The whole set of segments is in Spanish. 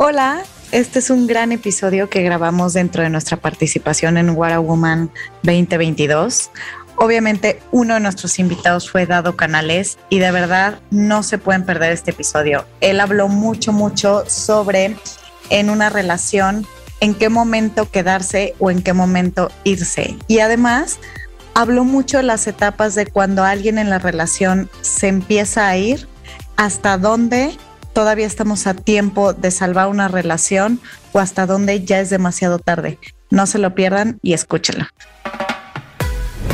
Hola, este es un gran episodio que grabamos dentro de nuestra participación en What a Woman 2022. Obviamente uno de nuestros invitados fue Dado Canales y de verdad no se pueden perder este episodio. Él habló mucho, mucho sobre en una relación en qué momento quedarse o en qué momento irse. Y además habló mucho de las etapas de cuando alguien en la relación se empieza a ir, hasta dónde todavía estamos a tiempo de salvar una relación o hasta dónde ya es demasiado tarde. No se lo pierdan y escúchenlo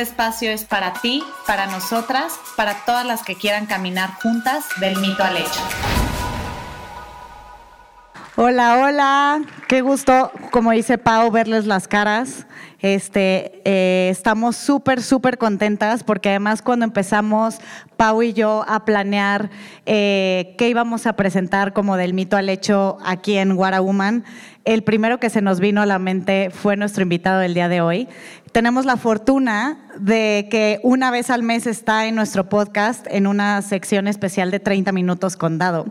espacio es para ti, para nosotras, para todas las que quieran caminar juntas del mito al hecho. Hola, hola, qué gusto, como dice Pau, verles las caras. Este, eh, estamos súper, súper contentas porque además cuando empezamos Pau y yo a planear eh, qué íbamos a presentar como del mito al hecho aquí en Woman, el primero que se nos vino a la mente fue nuestro invitado del día de hoy. Tenemos la fortuna de que una vez al mes está en nuestro podcast en una sección especial de 30 minutos con Dado.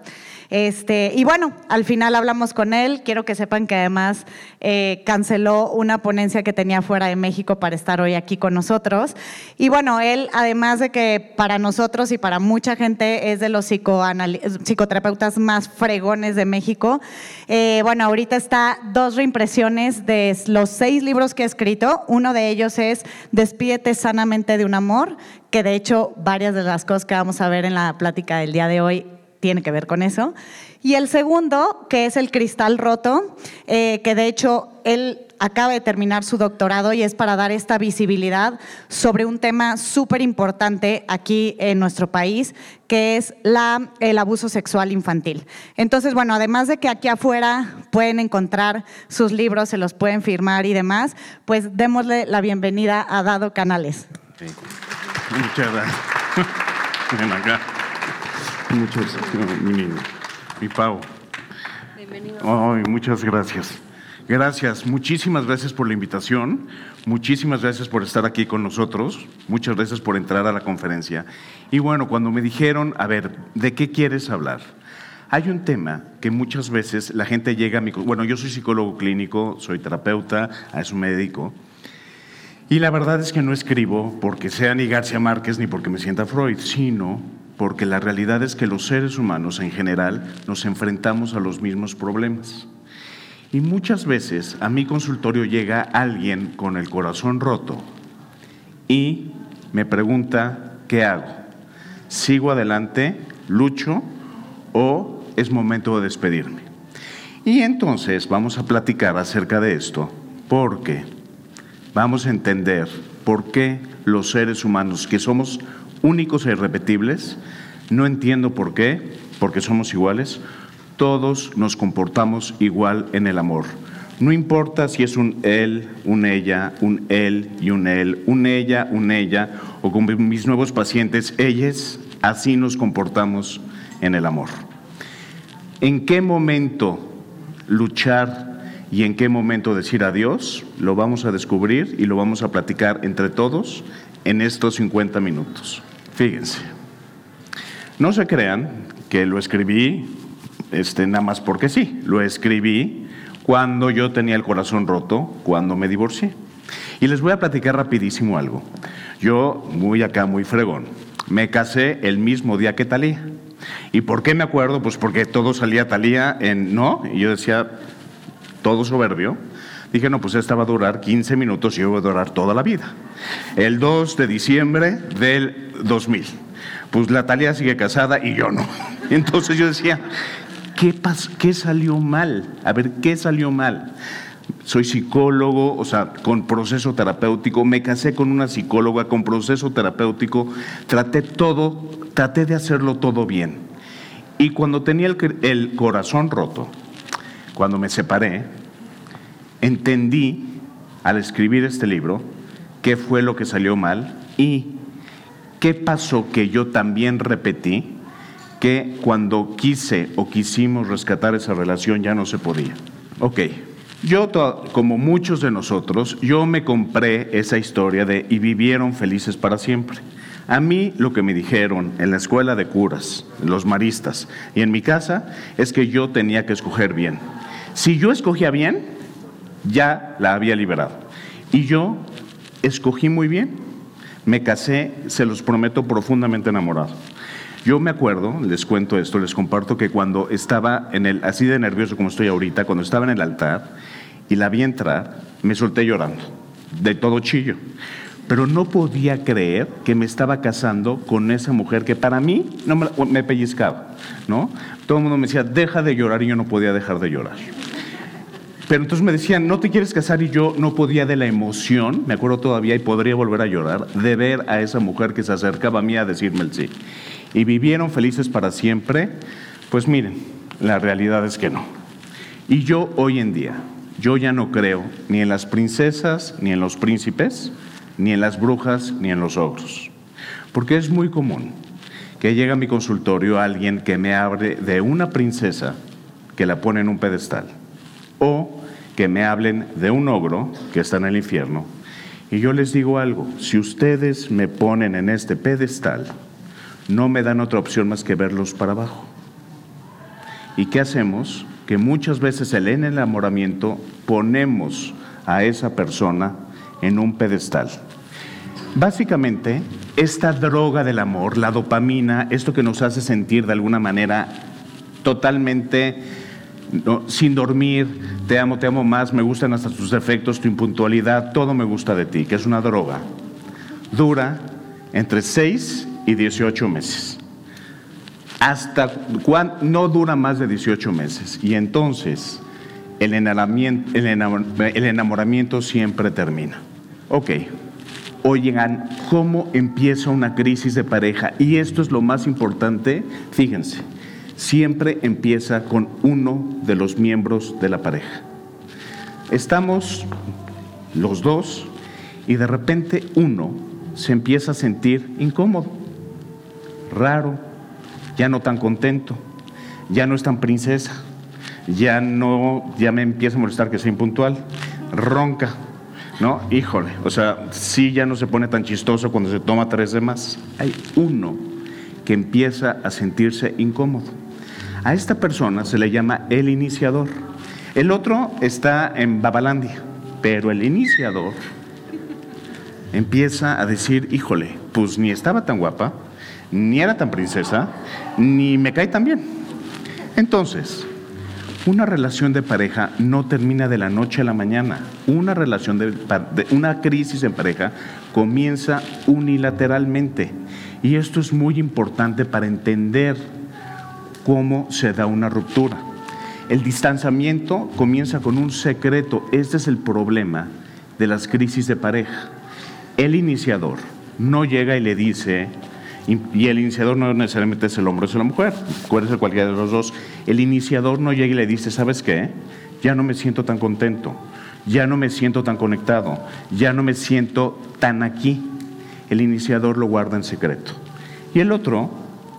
Este, y bueno, al final hablamos con él. Quiero que sepan que además eh, canceló una ponencia que tenía fuera de México para estar hoy aquí con nosotros. Y bueno, él, además de que para nosotros y para mucha gente es de los psicoterapeutas más fregones de México, eh, bueno, ahorita está dos reimpresiones de los seis libros que ha escrito. Uno de ellos es Despídete sanamente de un amor, que de hecho varias de las cosas que vamos a ver en la plática del día de hoy tiene que ver con eso. Y el segundo, que es el cristal roto, eh, que de hecho él acaba de terminar su doctorado y es para dar esta visibilidad sobre un tema súper importante aquí en nuestro país, que es la, el abuso sexual infantil. Entonces, bueno, además de que aquí afuera pueden encontrar sus libros, se los pueden firmar y demás, pues démosle la bienvenida a Dado Canales. Muchas gracias. Muchas, mi mi Pau. Bienvenido. Ay, muchas gracias. Gracias, muchísimas gracias por la invitación, muchísimas gracias por estar aquí con nosotros, muchas gracias por entrar a la conferencia. Y bueno, cuando me dijeron, a ver, ¿de qué quieres hablar? Hay un tema que muchas veces la gente llega a mi... Bueno, yo soy psicólogo clínico, soy terapeuta, es un médico, y la verdad es que no escribo porque sea ni García Márquez ni porque me sienta Freud, sino porque la realidad es que los seres humanos en general nos enfrentamos a los mismos problemas. Y muchas veces a mi consultorio llega alguien con el corazón roto y me pregunta, ¿qué hago? ¿Sigo adelante? ¿Lucho? ¿O es momento de despedirme? Y entonces vamos a platicar acerca de esto porque vamos a entender por qué los seres humanos, que somos únicos e irrepetibles. No entiendo por qué, porque somos iguales. Todos nos comportamos igual en el amor. No importa si es un él, un ella, un él y un él, un ella, un ella, o con mis nuevos pacientes, ellas, así nos comportamos en el amor. ¿En qué momento luchar y en qué momento decir adiós? Lo vamos a descubrir y lo vamos a platicar entre todos en estos 50 minutos. Fíjense, no se crean que lo escribí este, nada más porque sí, lo escribí cuando yo tenía el corazón roto, cuando me divorcié. Y les voy a platicar rapidísimo algo. Yo, muy acá, muy fregón, me casé el mismo día que Talía. ¿Y por qué me acuerdo? Pues porque todo salía Talía en no, y yo decía, todo soberbio. Dije, no, pues esta va a durar 15 minutos y yo voy a durar toda la vida. El 2 de diciembre del 2000. Pues la Talia sigue casada y yo no. Entonces yo decía, ¿qué, ¿qué salió mal? A ver, ¿qué salió mal? Soy psicólogo, o sea, con proceso terapéutico, me casé con una psicóloga con proceso terapéutico, traté todo, traté de hacerlo todo bien. Y cuando tenía el, el corazón roto, cuando me separé, entendí al escribir este libro qué fue lo que salió mal y qué pasó que yo también repetí que cuando quise o quisimos rescatar esa relación ya no se podía. Ok, yo como muchos de nosotros, yo me compré esa historia de y vivieron felices para siempre. A mí lo que me dijeron en la escuela de curas, los maristas, y en mi casa, es que yo tenía que escoger bien. Si yo escogía bien, ya la había liberado. Y yo escogí muy bien. Me casé, se los prometo, profundamente enamorado. Yo me acuerdo, les cuento esto, les comparto que cuando estaba en el, así de nervioso como estoy ahorita, cuando estaba en el altar y la vi entrar, me solté llorando, de todo chillo pero no podía creer que me estaba casando con esa mujer que para mí no me, pellizcaba, ¿no? Todo el mundo me decía, deja de llorar y yo no podía dejar de llorar. Pero entonces me decían, ¿no te quieres casar? Y yo no podía de la emoción, me acuerdo todavía y podría volver a llorar, de ver a esa mujer que se acercaba a mí a decirme el sí. Y vivieron felices para siempre. Pues miren, la realidad es que no. Y yo hoy en día, yo ya no creo ni en las princesas ni en los príncipes, ni en las brujas, ni en los ogros. Porque es muy común que llegue a mi consultorio alguien que me hable de una princesa que la pone en un pedestal, o que me hablen de un ogro que está en el infierno. Y yo les digo algo, si ustedes me ponen en este pedestal, no me dan otra opción más que verlos para abajo. ¿Y qué hacemos? Que muchas veces el enamoramiento ponemos a esa persona en un pedestal. Básicamente, esta droga del amor, la dopamina, esto que nos hace sentir de alguna manera totalmente sin dormir, te amo, te amo más, me gustan hasta tus defectos, tu impuntualidad, todo me gusta de ti, que es una droga, dura entre 6 y 18 meses. Hasta cuando no dura más de 18 meses. Y entonces el enamoramiento siempre termina. Ok, oigan, ¿cómo empieza una crisis de pareja? Y esto es lo más importante, fíjense, siempre empieza con uno de los miembros de la pareja. Estamos los dos y de repente uno se empieza a sentir incómodo, raro, ya no tan contento, ya no es tan princesa, ya no, ya me empieza a molestar que sea impuntual, ronca, ¿no? Híjole, o sea, sí ya no se pone tan chistoso cuando se toma tres de más. Hay uno que empieza a sentirse incómodo. A esta persona se le llama el iniciador. El otro está en Babalandia, pero el iniciador empieza a decir, híjole, pues ni estaba tan guapa, ni era tan princesa, ni me cae tan bien. Entonces, una relación de pareja no termina de la noche a la mañana. Una relación de, una crisis en pareja comienza unilateralmente. Y esto es muy importante para entender cómo se da una ruptura. El distanciamiento comienza con un secreto. Este es el problema de las crisis de pareja. El iniciador no llega y le dice, y el iniciador no necesariamente es el hombre, es la mujer, puede ser cualquiera de los dos. El iniciador no llega y le dice, ¿sabes qué? Ya no me siento tan contento, ya no me siento tan conectado, ya no me siento tan aquí. El iniciador lo guarda en secreto. Y el otro,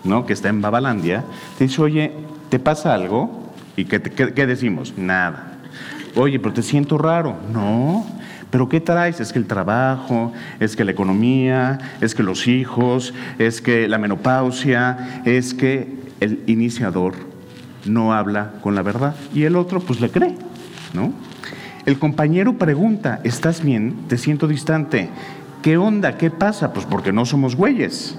¿no? que está en Babalandia, te dice, oye, ¿te pasa algo? ¿Y qué, qué decimos? Nada. Oye, pero te siento raro. No, pero ¿qué traes? Es que el trabajo, es que la economía, es que los hijos, es que la menopausia, es que el iniciador no habla con la verdad y el otro pues le cree, ¿no? El compañero pregunta, ¿estás bien? Te siento distante. ¿Qué onda? ¿Qué pasa? Pues porque no somos güeyes.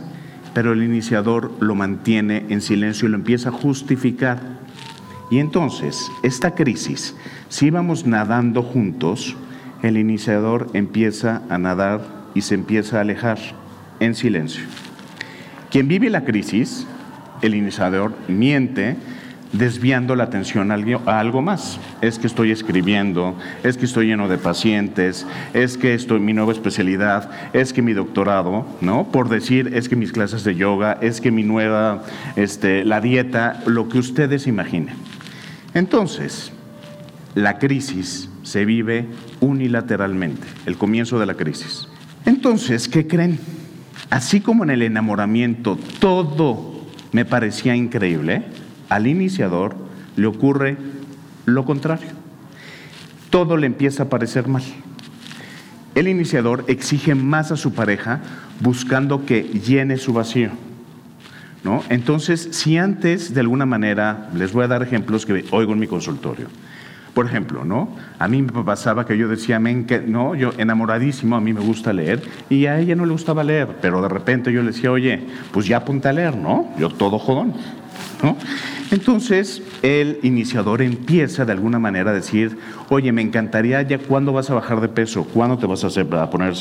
Pero el iniciador lo mantiene en silencio y lo empieza a justificar. Y entonces, esta crisis, si íbamos nadando juntos, el iniciador empieza a nadar y se empieza a alejar en silencio. Quien vive la crisis, el iniciador miente desviando la atención a algo más. Es que estoy escribiendo, es que estoy lleno de pacientes, es que estoy mi nueva especialidad, es que mi doctorado, ¿no? Por decir, es que mis clases de yoga, es que mi nueva, este, la dieta, lo que ustedes imaginen. Entonces, la crisis se vive unilateralmente, el comienzo de la crisis. Entonces, ¿qué creen? Así como en el enamoramiento todo me parecía increíble, al iniciador le ocurre lo contrario. Todo le empieza a parecer mal. El iniciador exige más a su pareja buscando que llene su vacío. ¿no? Entonces, si antes de alguna manera, les voy a dar ejemplos que oigo en mi consultorio. Por ejemplo, ¿no? A mí me pasaba que yo decía, que, no, yo enamoradísimo, a mí me gusta leer, y a ella no le gustaba leer, pero de repente yo le decía, oye, pues ya apunta a leer, ¿no? Yo todo jodón, Entonces, el iniciador empieza de alguna manera a decir, oye, me encantaría ya cuándo vas a bajar de peso, cuándo te vas a, hacer,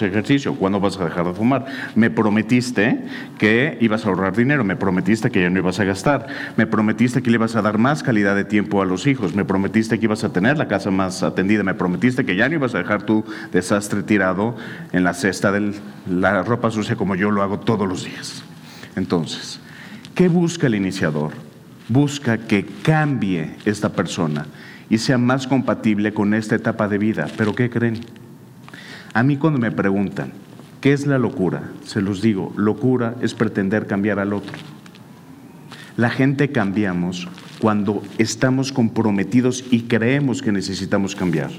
ejercicio, cuándo vas a dejar de fumar. Me prometiste que ibas a ahorrar dinero, me prometiste que ya no ibas a gastar, me prometiste que le ibas a dar más calidad de tiempo a los hijos, me prometiste que ibas a tener la casa más atendida, me prometiste que ya no ibas a dejar tu desastre tirado en la cesta de la ropa sucia como yo lo hago todos los días. Entonces, ¿qué busca el iniciador? busca que cambie esta persona y sea más compatible con esta etapa de vida. Pero ¿qué creen? A mí cuando me preguntan, ¿qué es la locura? Se los digo, locura es pretender cambiar al otro. La gente cambiamos cuando estamos comprometidos y creemos que necesitamos cambiar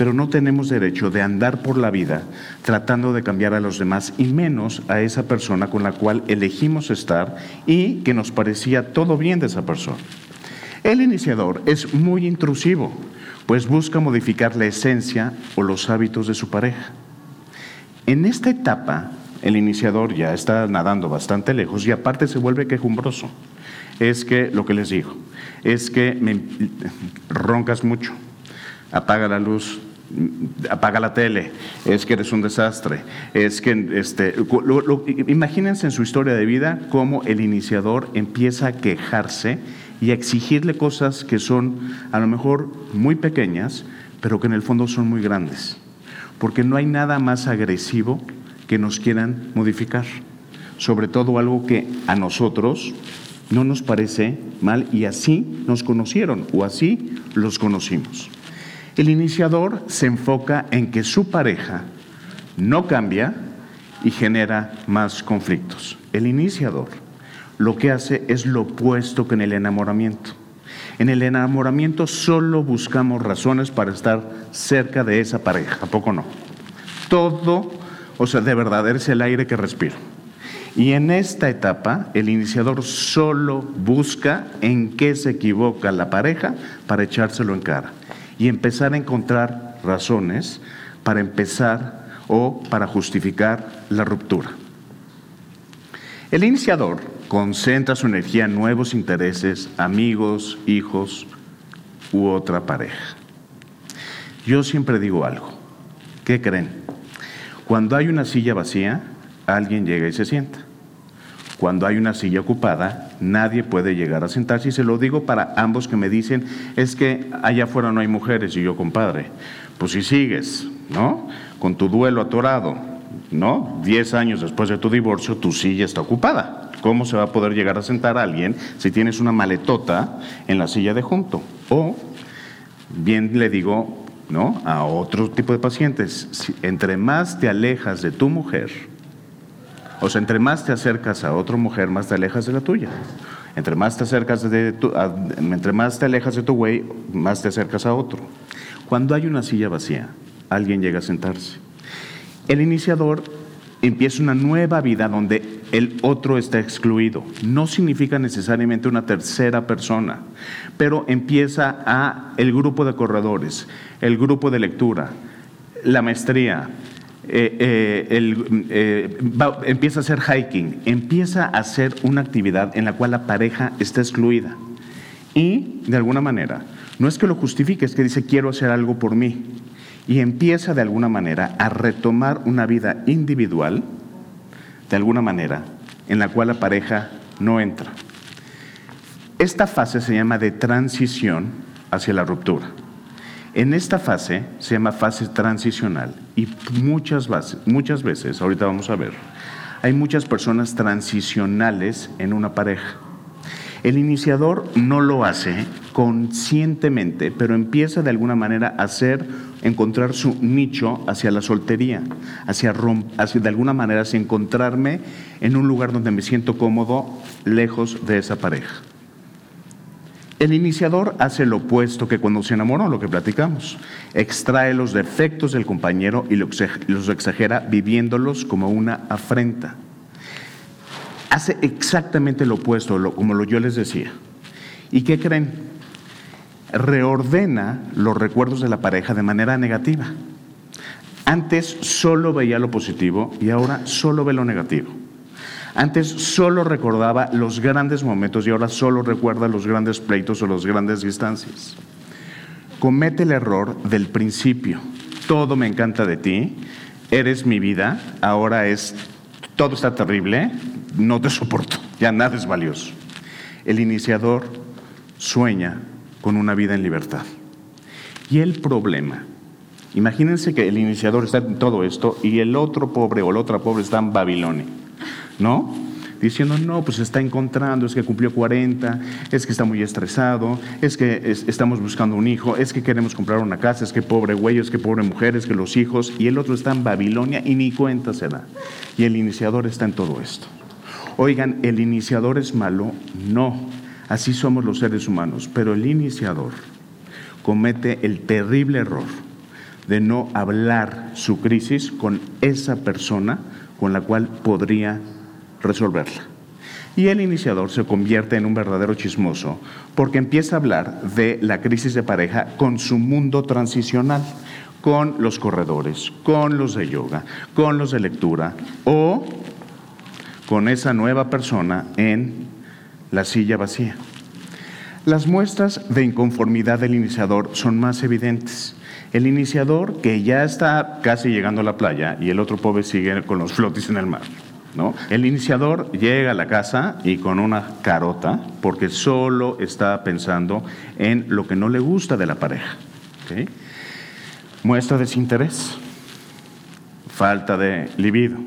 pero no tenemos derecho de andar por la vida tratando de cambiar a los demás y menos a esa persona con la cual elegimos estar y que nos parecía todo bien de esa persona. El iniciador es muy intrusivo, pues busca modificar la esencia o los hábitos de su pareja. En esta etapa, el iniciador ya está nadando bastante lejos y aparte se vuelve quejumbroso. Es que, lo que les digo, es que roncas mucho, apaga la luz, apaga la tele, es que eres un desastre, es que, este, imagínense en su historia de vida cómo el iniciador empieza a quejarse y a exigirle cosas que son a lo mejor muy pequeñas, pero que en el fondo son muy grandes, porque no hay nada más agresivo que nos quieran modificar, sobre todo algo que a nosotros no nos parece mal y así nos conocieron o así los conocimos. El iniciador se enfoca en que su pareja no cambia y genera más conflictos. El iniciador lo que hace es lo opuesto que en el enamoramiento. En el enamoramiento solo buscamos razones para estar cerca de esa pareja, ¿a poco no? Todo, o sea, de verdad, es el aire que respiro. Y en esta etapa, el iniciador solo busca en qué se equivoca la pareja para echárselo en cara y empezar a encontrar razones para empezar o para justificar la ruptura. El iniciador concentra su energía en nuevos intereses, amigos, hijos u otra pareja. Yo siempre digo algo. ¿Qué creen? Cuando hay una silla vacía, alguien llega y se sienta. Cuando hay una silla ocupada, nadie puede llegar a sentarse. Y se lo digo para ambos que me dicen, es que allá afuera no hay mujeres. Y yo, compadre, pues si sigues, ¿no? Con tu duelo atorado, ¿no? Diez años después de tu divorcio, tu silla está ocupada. ¿Cómo se va a poder llegar a sentar a alguien si tienes una maletota en la silla de junto? O, bien le digo, ¿no? A otro tipo de pacientes, entre más te alejas de tu mujer, o sea, entre más te acercas a otra mujer, más te alejas de la tuya. Entre más te acercas entre más te alejas de tu güey, más te acercas a otro. Cuando hay una silla vacía, alguien llega a sentarse. El iniciador empieza una nueva vida donde el otro está excluido. No significa necesariamente una tercera persona, pero empieza a el grupo de corredores, el grupo de lectura, la maestría, eh, eh, eh, empieza a hacer hiking, empieza a hacer una actividad en la cual la pareja está excluida. Y, de alguna manera, no es que lo justifique, es que dice, quiero hacer algo por mí. Y empieza, de alguna manera, a retomar una vida individual, de alguna manera, en la cual la pareja no entra. Esta fase se llama de transición hacia la ruptura. En esta fase se llama fase transicional y muchas, muchas veces, ahorita vamos a ver, hay muchas personas transicionales en una pareja. El iniciador no lo hace conscientemente, pero empieza de alguna manera a hacer, encontrar su nicho hacia la soltería, hacia, hacia de alguna manera hacia encontrarme en un lugar donde me siento cómodo, lejos de esa pareja. El iniciador hace lo opuesto que cuando se enamora, lo que platicamos. Extrae los defectos del compañero y los exagera viviéndolos como una afrenta. Hace exactamente lo opuesto, como lo yo les decía. ¿Y qué creen? Reordena los recuerdos de la pareja de manera negativa. Antes solo veía lo positivo y ahora solo ve lo negativo. Antes solo recordaba los grandes momentos y ahora solo recuerda los grandes pleitos o las grandes distancias. Comete el error del principio. Todo me encanta de ti, eres mi vida, ahora es, todo está terrible, no te soporto, ya nada es valioso. El iniciador sueña con una vida en libertad. Y el problema, imagínense que el iniciador está en todo esto y el otro pobre o la otra pobre está en Babilonia. ¿No? Diciendo, no, pues está encontrando, es que cumplió 40, es que está muy estresado, es que estamos buscando un hijo, es que queremos comprar una casa, es que pobre güey, es que pobre mujer, es que los hijos, y el otro está en Babilonia y ni cuenta se da. Y el iniciador está en todo esto. Oigan, ¿el iniciador es malo? No, así somos los seres humanos, pero el iniciador comete el terrible error de no hablar su crisis con esa persona con la cual podría resolverla. Y el iniciador se convierte en un verdadero chismoso porque empieza a hablar de la crisis de pareja con su mundo transicional, con los corredores, con los de yoga, con los de lectura o con esa nueva persona en la silla vacía. Las muestras de inconformidad del iniciador son más evidentes. El iniciador que ya está casi llegando a la playa y el otro pobre sigue con los flotis en el mar. El iniciador llega a la casa y con una carota porque solo está pensando en lo que no le gusta de la pareja. Muestra desinterés, falta de libido.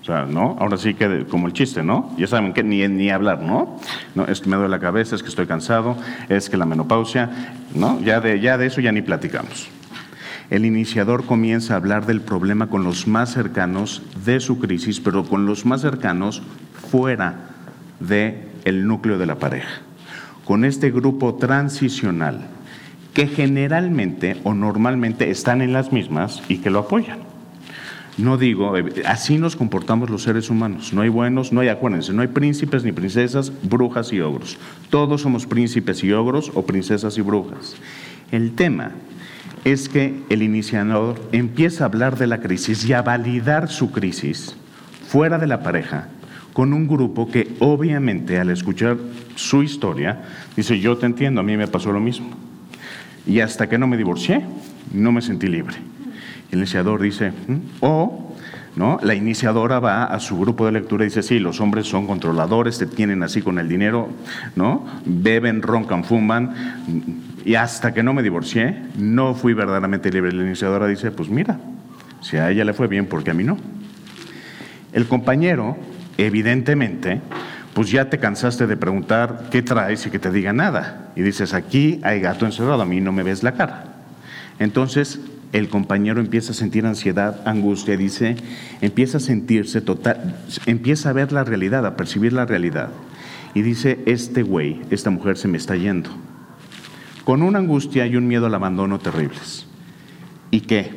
O sea, ¿no? Ahora sí que como el chiste, ¿no? Ya saben que ni, ni hablar, ¿no? ¿no? Es que me duele la cabeza, es que estoy cansado, es que la menopausia, ¿no? Ya de, ya de eso ya ni platicamos el iniciador comienza a hablar del problema con los más cercanos de su crisis, pero con los más cercanos fuera del el núcleo de la pareja. Con este grupo transicional que generalmente o normalmente están en las mismas y que lo apoyan. No digo, eh, así nos comportamos los seres humanos. No hay buenos, no hay, acuérdense, no hay príncipes ni princesas, brujas y ogros. Todos somos príncipes y ogros o princesas y brujas. El tema es que el iniciador empieza a hablar de la crisis y a validar su crisis fuera de la pareja con un grupo que obviamente al escuchar su historia dice, yo te entiendo, a mí me pasó lo mismo. Y hasta que no me divorcié, no me sentí libre. El iniciador dice, mm", o ¿no? la iniciadora va a su grupo de lectura y dice, sí, los hombres son controladores, te tienen así con el dinero, ¿no? beben, roncan, fuman, y hasta que no me divorcié, no fui verdaderamente libre. La iniciadora dice, pues mira, si a ella le fue bien, porque a mí no? El compañero, evidentemente, pues ya te cansaste de preguntar qué traes y que te diga nada. Y dices, aquí hay gato encerrado, a mí no me ves la cara. Entonces, el compañero empieza a sentir ansiedad, angustia, dice, empieza a sentirse total, empieza a ver la realidad, a percibir la realidad. Y dice, este güey, esta mujer se me está yendo con una angustia y un miedo al abandono terribles. ¿Y qué?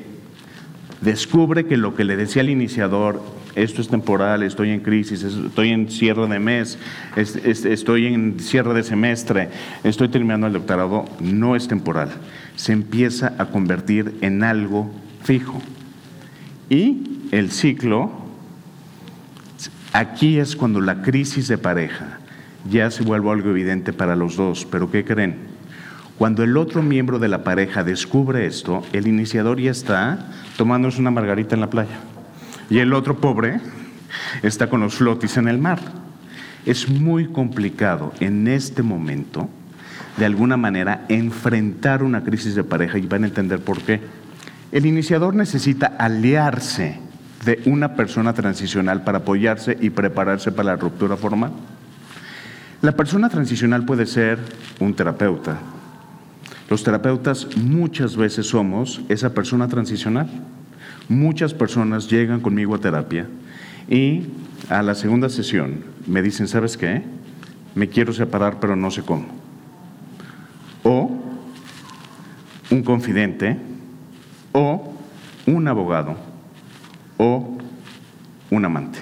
Descubre que lo que le decía al iniciador, esto es temporal, estoy en crisis, estoy en cierre de mes, estoy en cierre de semestre, estoy terminando el doctorado, no es temporal. Se empieza a convertir en algo fijo. Y el ciclo, aquí es cuando la crisis de pareja ya se vuelve algo evidente para los dos, pero ¿qué creen? Cuando el otro miembro de la pareja descubre esto, el iniciador ya está tomándose una margarita en la playa. Y el otro pobre está con los flotis en el mar. Es muy complicado en este momento, de alguna manera, enfrentar una crisis de pareja y van a entender por qué. El iniciador necesita aliarse de una persona transicional para apoyarse y prepararse para la ruptura formal. La persona transicional puede ser un terapeuta. Los terapeutas muchas veces somos esa persona transicional. Muchas personas llegan conmigo a terapia y a la segunda sesión me dicen, ¿sabes qué? Me quiero separar pero no sé cómo. O un confidente, o un abogado, o un amante.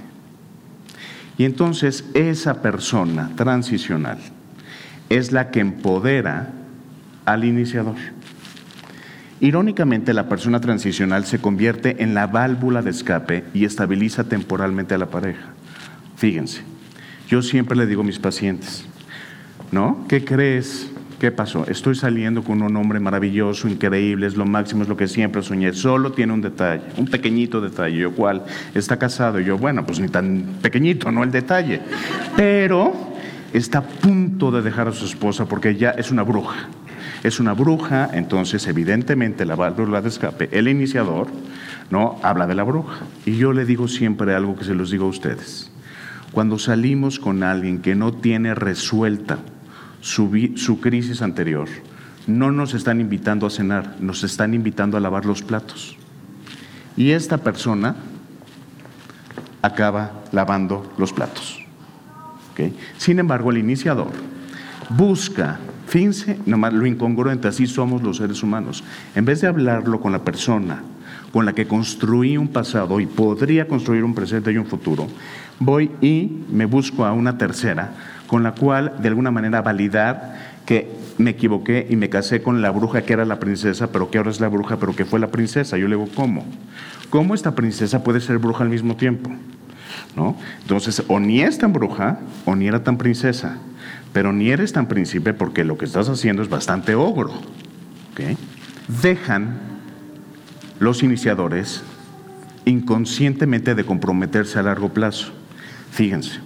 Y entonces esa persona transicional es la que empodera al iniciador. Irónicamente, la persona transicional se convierte en la válvula de escape y estabiliza temporalmente a la pareja. Fíjense, yo siempre le digo a mis pacientes, ¿no? ¿Qué crees? ¿Qué pasó? Estoy saliendo con un hombre maravilloso, increíble, es lo máximo, es lo que siempre soñé. Solo tiene un detalle, un pequeñito detalle. Yo, ¿cuál? Está casado. Yo, bueno, pues ni tan pequeñito, no el detalle. Pero está a punto de dejar a su esposa porque ya es una bruja. Es una bruja, entonces evidentemente la válvula de escape, el iniciador, ¿no? Habla de la bruja. Y yo le digo siempre algo que se los digo a ustedes. Cuando salimos con alguien que no tiene resuelta su, crisis anterior, no nos están invitando a cenar, nos están invitando a lavar los platos. Y esta persona acaba lavando los platos. Sin embargo, el iniciador busca, fíjense, lo incongruente, así somos los seres humanos. En vez de hablarlo con la persona con la que construí un pasado y podría construir un presente y un futuro, voy y me busco a una tercera con la cual de alguna manera validar que me equivoqué y me casé con la bruja que era la princesa, pero que ahora es la bruja, pero que fue la princesa. Yo le digo, ¿cómo? ¿Cómo esta princesa puede ser bruja al mismo tiempo? ¿No? Entonces, o ni es tan bruja, o ni era tan princesa, pero ni eres tan príncipe porque lo que estás haciendo es bastante ogro. Dejan los iniciadores inconscientemente de comprometerse a largo plazo. Fíjense,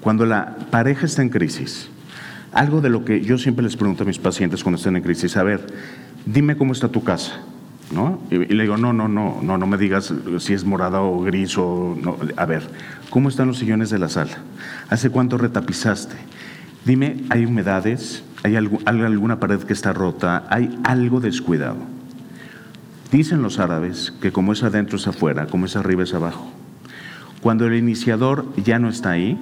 cuando la pareja está en crisis, algo de lo que yo siempre les pregunto a mis pacientes cuando están en crisis, a ver, dime cómo está tu casa. ¿No? Y, le digo, no, no, no, no, no me digas si es morada o gris o no. A ver, ¿cómo están los sillones de la sala? ¿Hace cuánto retapizaste? Dime, ¿hay humedades? ¿Hay alguna pared que está rota? ¿Hay algo descuidado? Dicen los árabes que como es adentro es afuera, como es arriba es abajo. Cuando el iniciador ya no está ahí,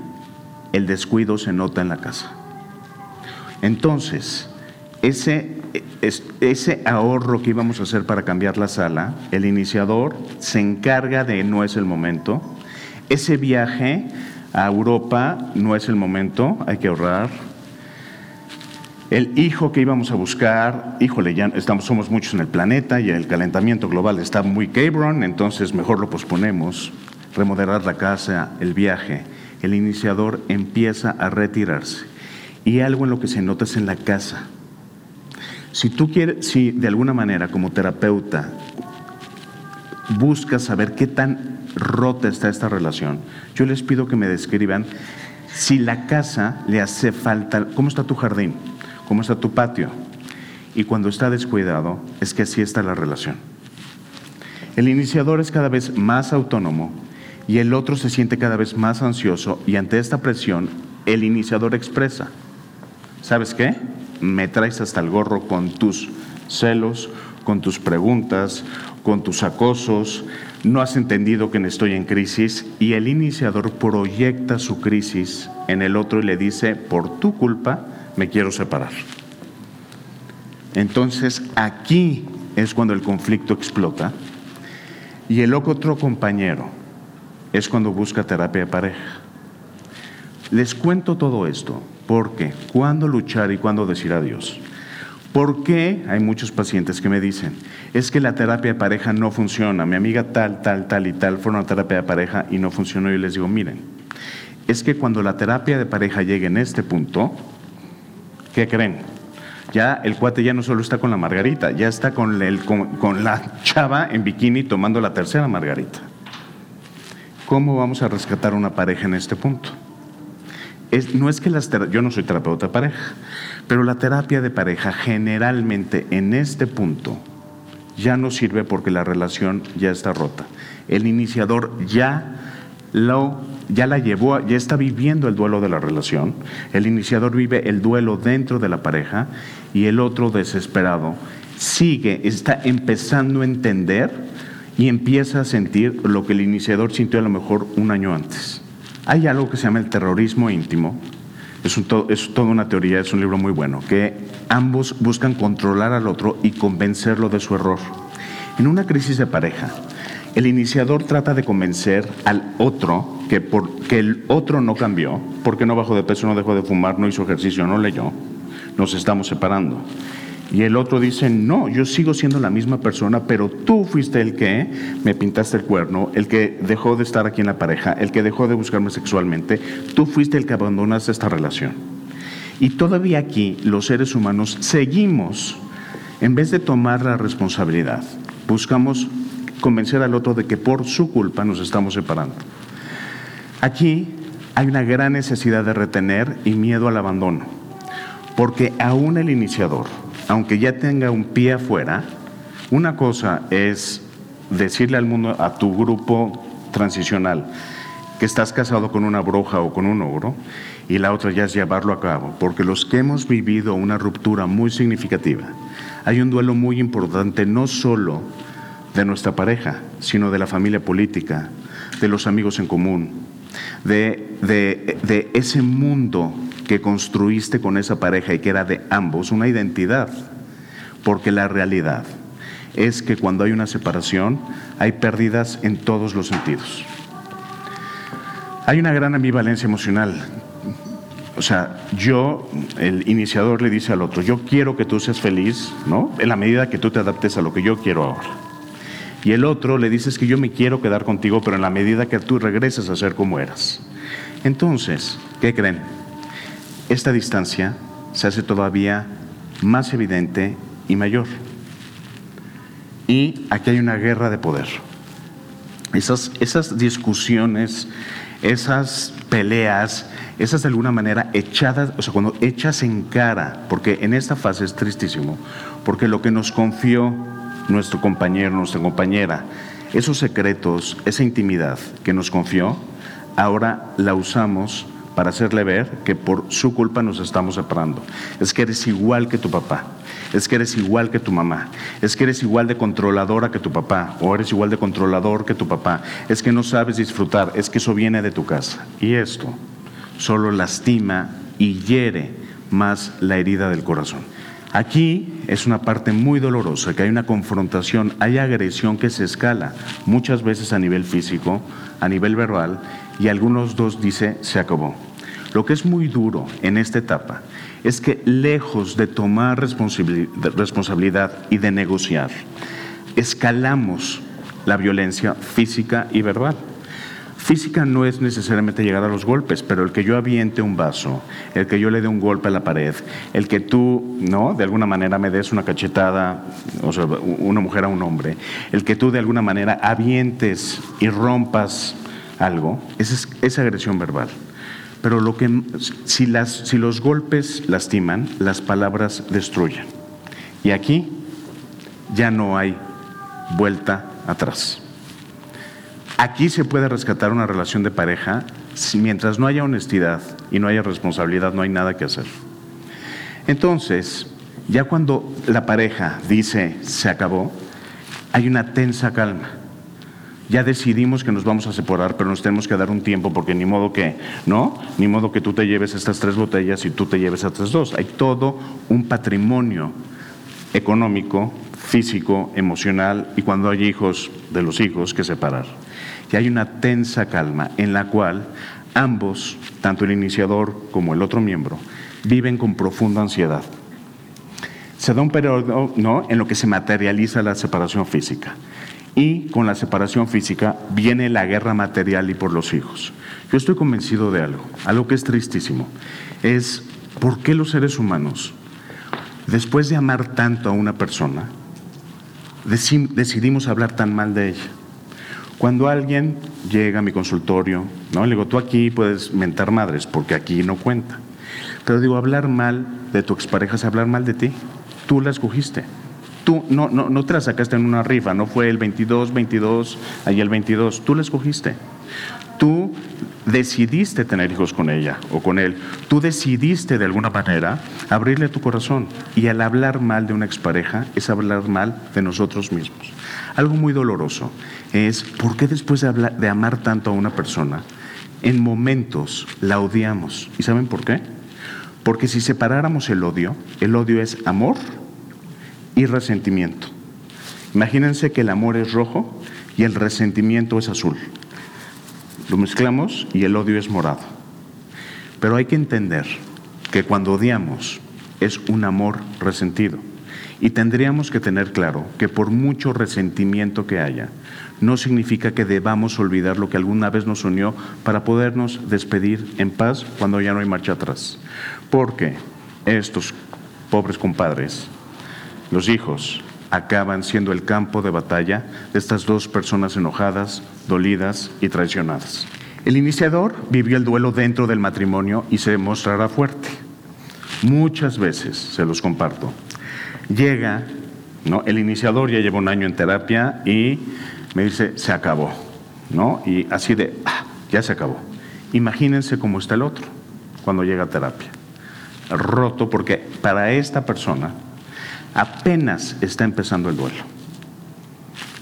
el descuido se nota en la casa. Entonces, ese, ese ahorro que íbamos a hacer para cambiar la sala, el iniciador se encarga de no es el momento. Ese viaje a Europa no es el momento, hay que ahorrar. El hijo que íbamos a buscar, híjole, ya estamos, somos muchos en el planeta y el calentamiento global está muy cabron, entonces mejor lo posponemos. Remodelar la casa, el viaje el iniciador empieza a retirarse. Y algo en lo que se nota es en la casa. Si tú quieres, si de alguna manera como terapeuta buscas saber qué tan rota está esta relación, yo les pido que me describan si la casa le hace falta, ¿cómo está tu jardín? ¿Cómo está tu patio? Y cuando está descuidado, es que así está la relación. El iniciador es cada vez más autónomo y el otro se siente cada vez más ansioso y ante esta presión el iniciador expresa, ¿sabes qué? Me traes hasta el gorro con tus celos, con tus preguntas, con tus acosos, no has entendido que estoy en crisis y el iniciador proyecta su crisis en el otro y le dice, por tu culpa me quiero separar. Entonces aquí es cuando el conflicto explota y el otro compañero, es cuando busca terapia de pareja. Les cuento todo esto porque cuándo luchar y cuándo decir adiós. ¿Por qué hay muchos pacientes que me dicen, es que la terapia de pareja no funciona? Mi amiga tal, tal, tal y tal fue una terapia de pareja y no funcionó. Y les digo, miren, es que cuando la terapia de pareja llegue en este punto, ¿qué creen? Ya el cuate ya no solo está con la margarita, ya está con la chava en bikini tomando la tercera margarita. ¿Cómo vamos a rescatar una pareja en este punto? No es que las yo no soy terapeuta de pareja, pero la terapia de pareja generalmente en este punto ya no sirve porque la relación ya está rota. El iniciador ya lo ya la llevó, ya está viviendo el duelo de la relación. El iniciador vive el duelo dentro de la pareja y el otro desesperado sigue, está empezando a entender y empieza a sentir lo que el iniciador sintió a lo mejor un año antes. Hay algo que se llama el terrorismo íntimo. Es, toda una teoría, es un libro muy bueno, que ambos buscan controlar al otro y convencerlo de su error. En una crisis de pareja, el iniciador trata de convencer al otro que, el otro no cambió, porque no bajó de peso, no dejó de fumar, no hizo ejercicio, no leyó, nos estamos separando. Y el otro dice, no, yo sigo siendo la misma persona, pero tú fuiste el que me pintaste el cuerno, el que dejó de estar aquí en la pareja, el que dejó de buscarme sexualmente, tú fuiste el que abandonaste esta relación. Y todavía aquí los seres humanos seguimos, en vez de tomar la responsabilidad, buscamos convencer al otro de que por su culpa nos estamos separando. Aquí hay una gran necesidad de retener y miedo al abandono, porque aún el iniciador, aunque ya tenga un pie afuera, una cosa es decirle al mundo, a tu grupo transicional, que estás casado con una bruja o con un ogro, y la otra ya es llevarlo a cabo, porque los que hemos vivido una ruptura muy significativa, hay un duelo muy importante, no solo de nuestra pareja, sino de la familia política, de los amigos en común, de, de, ese mundo que construiste con esa pareja y que era de ambos, una identidad. Porque la realidad es que cuando hay una separación hay pérdidas en todos los sentidos. Hay una gran ambivalencia emocional. O sea, yo, el iniciador le dice al otro, yo quiero que tú seas feliz, ¿no? En la medida que tú te adaptes a lo que yo quiero ahora. Y el otro le dices que yo me quiero quedar contigo, pero en la medida que tú regreses a ser como eras. Entonces, ¿qué creen? Esta distancia se hace todavía más evidente y mayor. Y aquí hay una guerra de poder. Esas, esas discusiones, esas peleas, esas de alguna manera echadas, o sea, cuando echas en cara, porque en esta fase es tristísimo, porque lo que nos confió nuestro compañero, nuestra compañera, esos secretos, esa intimidad que nos confió, ahora la usamos para hacerle ver que por su culpa nos estamos separando. Es que eres igual que tu papá, es que eres igual que tu mamá, es que eres igual de controladora que tu papá, o eres igual de controlador que tu papá, es que no sabes disfrutar, es que eso viene de tu casa. Y esto solo lastima y hiere más la herida del corazón. Aquí es una parte muy dolorosa, que hay una confrontación, hay agresión que se escala, muchas veces a nivel físico, a nivel verbal, y algunos dos dice, se acabó. Lo que es muy duro en esta etapa es que lejos de tomar responsabilidad y de negociar, escalamos la violencia física y verbal. Física no es necesariamente llegar a los golpes, pero el que yo aviente un vaso, el que yo le dé un golpe a la pared, el que tú, ¿no? De alguna manera me des una cachetada, o sea, una mujer a un hombre, el que tú de alguna manera avientes y rompas algo, esa es, agresión verbal. Pero lo que, si, las, si los golpes lastiman, las palabras destruyen. Y aquí ya no hay vuelta atrás. Aquí se puede rescatar una relación de pareja mientras no haya honestidad y no haya responsabilidad, no hay nada que hacer. Entonces, ya cuando la pareja dice se acabó, hay una tensa calma. Ya decidimos que nos vamos a separar, pero nos tenemos que dar un tiempo porque ni modo que, ¿no? Ni modo que tú te lleves estas tres botellas y tú te lleves estas dos. Hay todo un patrimonio económico, físico, emocional y cuando hay hijos de los hijos que separar que hay una tensa calma en la cual ambos, tanto el iniciador como el otro miembro, viven con profunda ansiedad. Se da un periodo ¿no? en lo que se materializa la separación física. Y con la separación física viene la guerra material y por los hijos. Yo estoy convencido de algo, algo que es tristísimo. Es por qué los seres humanos, después de amar tanto a una persona, decidimos hablar tan mal de ella. Cuando alguien llega a mi consultorio, ¿no? le digo, tú aquí puedes mentar madres, porque aquí no cuenta. Pero digo, hablar mal de tu expareja es hablar mal de ti. Tú la escogiste. Tú no, no, no te la sacaste en una rifa, no fue el 22, 22, ahí el 22. Tú la escogiste. Tú decidiste tener hijos con ella o con él. Tú decidiste de alguna manera abrirle tu corazón. Y al hablar mal de una expareja es hablar mal de nosotros mismos. Algo muy doloroso es por qué después de, amar tanto a una persona, en momentos la odiamos. ¿Y saben por qué? Porque si separáramos el odio, el odio es amor y resentimiento. Imagínense que el amor es rojo y el resentimiento es azul. Lo mezclamos y el odio es morado. Pero hay que entender que cuando odiamos es un amor resentido. Y tendríamos que tener claro que por mucho resentimiento que haya, no significa que debamos olvidar lo que alguna vez nos unió para podernos despedir en paz cuando ya no hay marcha atrás. Porque estos pobres compadres, los hijos, acaban siendo el campo de batalla de estas dos personas enojadas, dolidas y traicionadas. El iniciador vivió el duelo dentro del matrimonio y se mostrará fuerte. Muchas veces, se los comparto, llega, ¿no? el iniciador ya lleva un año en terapia y me dice, se acabó, ¿no? Y así de, ah, ya se acabó. Imagínense cómo está el otro cuando llega a terapia. Roto porque para esta persona apenas está empezando el duelo.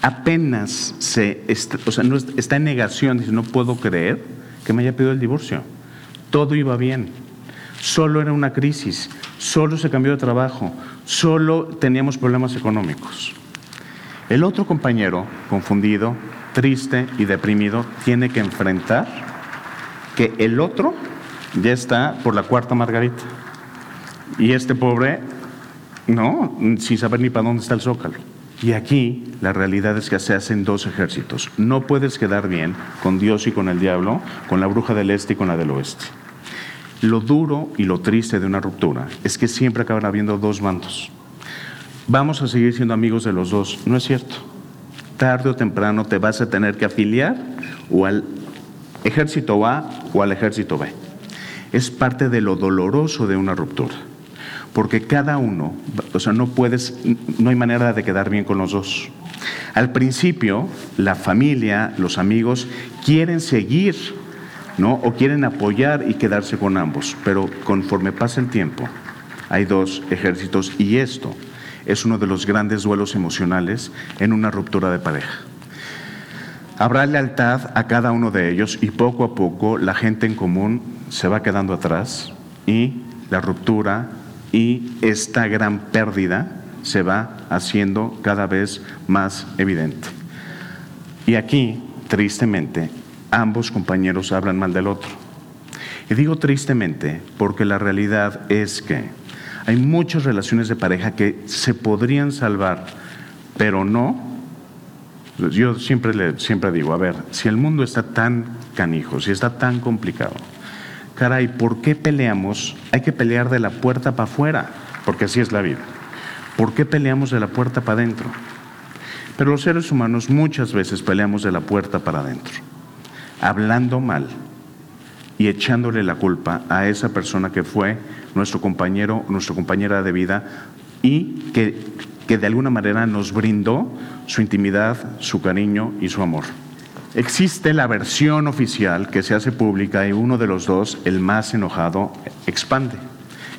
Apenas se, está, no está en negación, dice, no puedo creer que me haya pedido el divorcio. Todo iba bien, solo era una crisis, solo se cambió de trabajo, solo teníamos problemas económicos. El otro compañero, confundido, triste y deprimido, tiene que enfrentar que el otro ya está por la cuarta margarita. Y este pobre no, sin saber ni para dónde está el zócalo. Y aquí la realidad es que se hacen dos ejércitos. No puedes quedar bien con Dios y con el diablo, con la bruja del este y con la del oeste. Lo duro y lo triste de una ruptura es que siempre acaban habiendo dos bandos. Vamos a seguir siendo amigos de los dos. No es cierto. Tarde o temprano te vas a tener que afiliar o al ejército A o al ejército B. Es parte de lo doloroso de una ruptura porque cada uno, o sea, no puedes, no hay manera de quedar bien con los dos. Al principio, la familia, los amigos quieren seguir, ¿no? O quieren apoyar y quedarse con ambos, pero conforme pasa el tiempo, hay dos ejércitos y esto es uno de los grandes duelos emocionales en una ruptura de pareja. Habrá lealtad a cada uno de ellos y poco a poco la gente en común se va quedando atrás y la ruptura y esta gran pérdida se va haciendo cada vez más evidente. Y aquí, tristemente, ambos compañeros hablan mal del otro. Y digo tristemente porque la realidad es que hay muchas relaciones de pareja que se podrían salvar, pero no. Yo siempre, le, siempre digo, a ver, si el mundo está tan canijo, si está tan complicado, caray, ¿por qué peleamos? Hay que pelear de la puerta para afuera, porque así es la vida. ¿Por qué peleamos de la puerta para adentro? Pero los seres humanos muchas veces peleamos de la puerta para adentro, hablando mal y echándole la culpa a esa persona que fue nuestro compañero, nuestra compañera de vida y que, que de alguna manera nos brindó su intimidad, su cariño y su amor. Existe la versión oficial que se hace pública y uno de los dos, el más enojado, expande.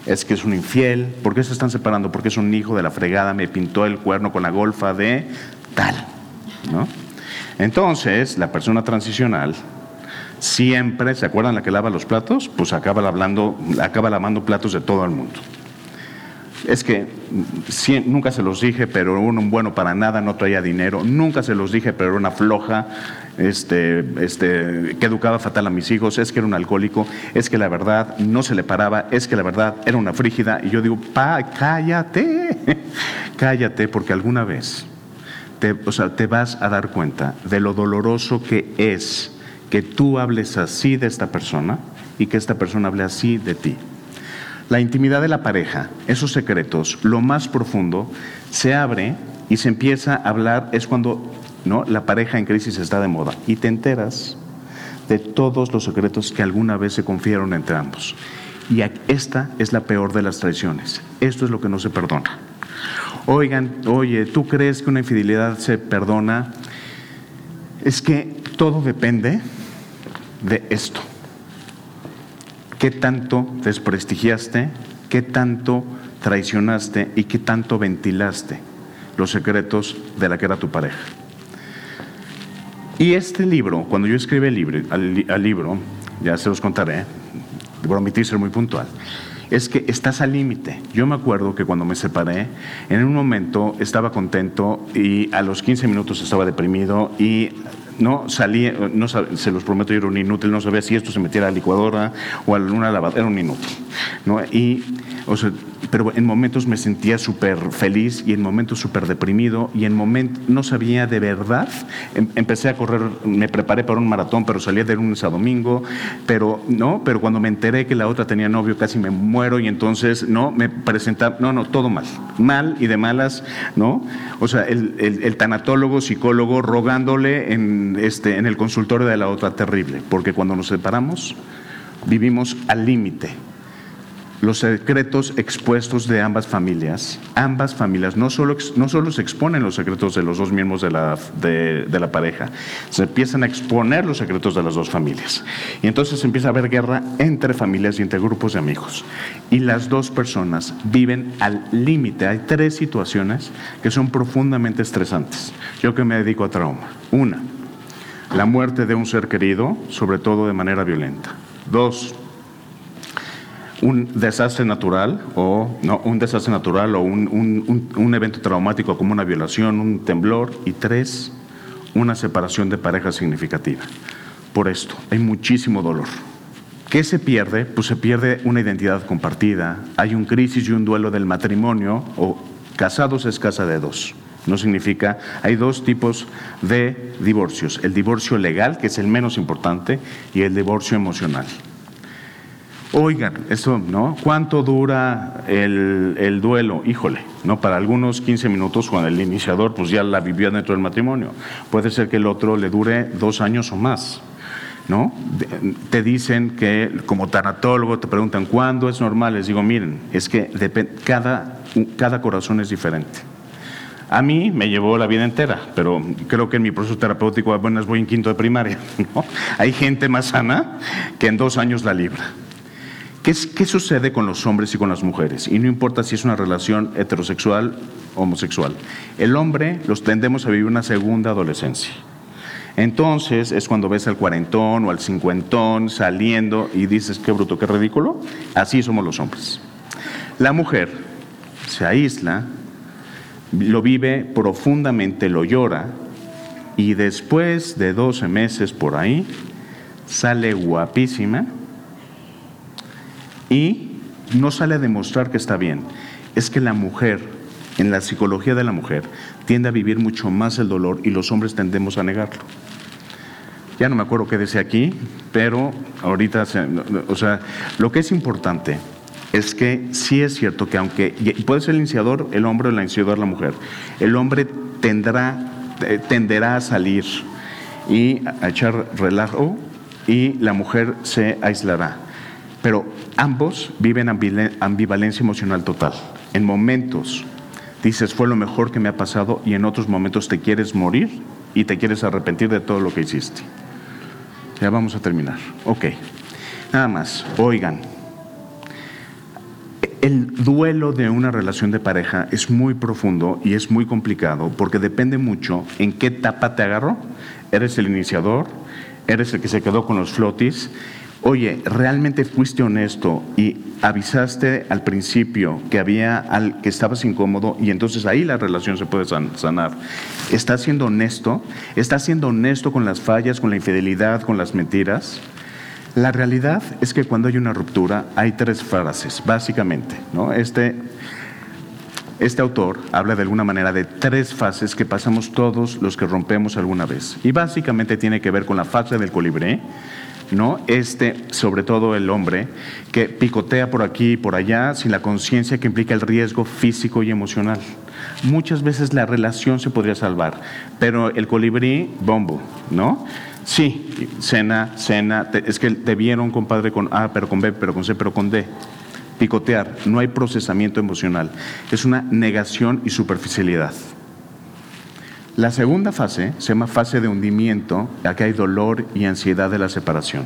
Es que es un infiel, ¿por qué se están separando? Porque es un hijo de la fregada, me pintó el cuerno con la golfa de tal. ¿no? Entonces, la persona transicional siempre, ¿se acuerdan la que lava los platos? Pues acaba, hablando, acaba lavando platos de todo el mundo es que nunca se los dije, pero un bueno para nada, no traía dinero. Nunca se los dije, pero era una floja, este, este, que educaba fatal a mis hijos. Es que era un alcohólico, es que la verdad no se le paraba, es que la verdad era una frígida. Y yo digo, pa, cállate, cállate, porque alguna vez o sea, te vas a dar cuenta de lo doloroso que es que tú hables así de esta persona y que esta persona hable así de ti. La intimidad de la pareja, esos secretos, lo más profundo, se abre y se empieza a hablar, es cuando ¿no? la pareja en crisis está de moda y te enteras de todos los secretos que alguna vez se confiaron entre ambos. Y esta es la peor de las traiciones. Esto es lo que no se perdona. Oigan, oye, ¿tú crees que una infidelidad se perdona? Es que todo depende de esto. ¿Qué tanto desprestigiaste? ¿Qué tanto traicionaste y qué tanto ventilaste los secretos de la que era tu pareja? Y este libro, cuando yo escribí el libro, ya se los contaré, prometí ser muy puntual, es que estás al límite. Yo me acuerdo que cuando me separé, en un momento estaba contento y a los 15 minutos estaba deprimido y no salí, no, se los prometo, yo era un inútil, no sabía si esto se metiera a la licuadora o a una lavadora, era un inútil. ¿no? Y, o sea, pero en momentos me sentía súper feliz y en momentos súper deprimido y en momentos no sabía de verdad. Em, empecé a correr, me preparé para un maratón, pero salía de lunes a domingo, pero no, pero cuando me enteré que la otra tenía novio casi me muero y entonces no, me presentaba, no, no, todo mal, mal y de malas, ¿no? O sea, el, el tanatólogo, psicólogo rogándole en, este, en el consultorio de la otra terrible, porque cuando nos separamos vivimos al límite los secretos expuestos de ambas familias. Ambas familias no solo, no solo se exponen los secretos de los dos miembros de la, de, la pareja, se empiezan a exponer los secretos de las dos familias. Y entonces empieza a haber guerra entre familias y entre grupos de amigos. Y las dos personas viven al límite. Hay tres situaciones que son profundamente estresantes. Yo que me dedico a trauma. Una, la muerte de un ser querido, sobre todo de manera violenta. Dos, un desastre natural o no, un desastre natural o un, evento traumático como una violación, un temblor y tres, una separación de pareja significativa. Por esto, hay muchísimo dolor. ¿Qué se pierde? Pues se pierde una identidad compartida, hay un crisis y un duelo del matrimonio o casados es casa de dos. No significa, hay dos tipos de divorcios, el divorcio legal, que es el menos importante, y el divorcio emocional. Oigan, eso, ¿no? ¿Cuánto dura el, duelo? Híjole, ¿no? Para algunos 15 minutos, cuando el iniciador pues ya la vivió dentro del matrimonio. Puede ser que el otro le dure dos años o más. ¿No? Te dicen que, como tanatólogo, te preguntan cuándo es normal. Les digo, miren, es que cada, cada corazón es diferente. A mí me llevó la vida entera, pero creo que en mi proceso terapéutico apenas voy en quinto de primaria. ¿no? Hay gente más sana que en dos años la libra. ¿Qué, sucede con los hombres y con las mujeres? Y no importa si es una relación heterosexual o homosexual. El hombre los tendemos a vivir una segunda adolescencia. Entonces es cuando ves al cuarentón o al cincuentón saliendo y dices, qué bruto, qué ridículo. Así somos los hombres. La mujer se aísla, lo vive profundamente, lo llora y después de 12 meses por ahí sale guapísima y no sale a demostrar que está bien. Es que la mujer, en la psicología de la mujer, tiende a vivir mucho más el dolor y los hombres tendemos a negarlo. Ya no me acuerdo qué decía aquí, pero ahorita, o sea, lo que es importante es que sí es cierto que aunque puede ser el iniciador el hombre o la iniciadora la mujer, el hombre tendrá, eh, tenderá a salir y a echar relajo y la mujer se aislará. Pero ambos viven ambivalencia emocional total. En momentos dices, fue lo mejor que me ha pasado y en otros momentos te quieres morir y te quieres arrepentir de todo lo que hiciste. Ya vamos a terminar. Ok. Nada más, oigan, el duelo de una relación de pareja es muy profundo y es muy complicado porque depende mucho en qué etapa te agarró. ¿Eres el iniciador? ¿Eres el que se quedó con los flotis? Oye, ¿realmente fuiste honesto y avisaste al principio que había al, que estabas incómodo y entonces ahí la relación se puede sanar? ¿Estás siendo honesto? ¿Estás siendo honesto con las fallas, con la infidelidad, con las mentiras? La realidad es que cuando hay una ruptura hay tres frases, básicamente, ¿no? Este este autor habla de alguna manera de tres fases que pasamos todos los que rompemos alguna vez. Y básicamente tiene que ver con la fase del colibrí, ¿no? Este, sobre todo el hombre, que picotea por aquí y por allá sin la conciencia que implica el riesgo físico y emocional. Muchas veces la relación se podría salvar, pero el colibrí, bombo, ¿no? Sí, cena, cena, es que te vieron compadre con A, pero con B, pero con C, pero con D. Picotear, no hay procesamiento emocional, es una negación y superficialidad. La segunda fase se llama fase de hundimiento, aquí hay dolor y ansiedad de la separación.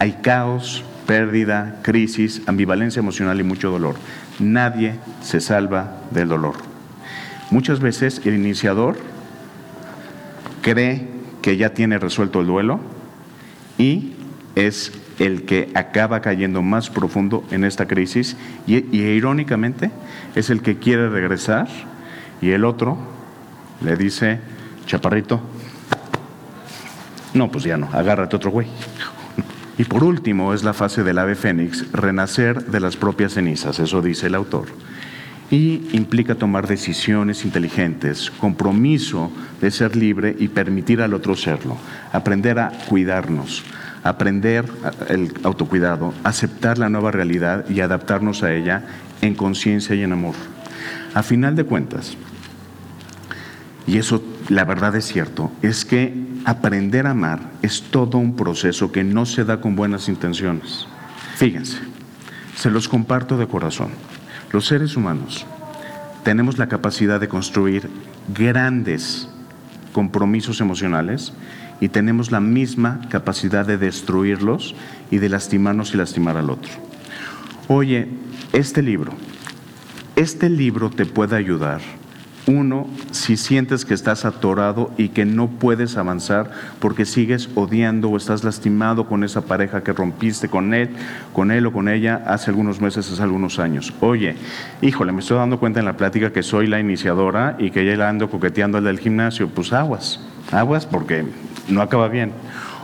Hay caos, pérdida, crisis, ambivalencia emocional y mucho dolor. Nadie se salva del dolor. Muchas veces el iniciador cree que ya tiene resuelto el duelo y es el que acaba cayendo más profundo en esta crisis y, irónicamente es el que quiere regresar y el otro le dice, chaparrito, no, pues ya no, agárrate otro güey. Y por último es la fase del ave fénix, renacer de las propias cenizas, eso dice el autor. Y implica tomar decisiones inteligentes, compromiso de ser libre y permitir al otro serlo, aprender a cuidarnos, aprender el autocuidado, aceptar la nueva realidad y adaptarnos a ella en conciencia y en amor. A final de cuentas, y eso la verdad es cierto, es que aprender a amar es todo un proceso que no se da con buenas intenciones. Fíjense, se los comparto de corazón. Los seres humanos tenemos la capacidad de construir grandes compromisos emocionales y tenemos la misma capacidad de destruirlos y de lastimarnos y lastimar al otro. Oye, este libro, este libro te puede ayudar uno, si sientes que estás atorado y que no puedes avanzar porque sigues odiando o estás lastimado con esa pareja que rompiste con él, con él o con ella hace algunos meses, hace algunos años. Oye, híjole, me estoy dando cuenta en la plática que soy la iniciadora y que ya la ando coqueteando al del gimnasio. Pues aguas, aguas porque no acaba bien.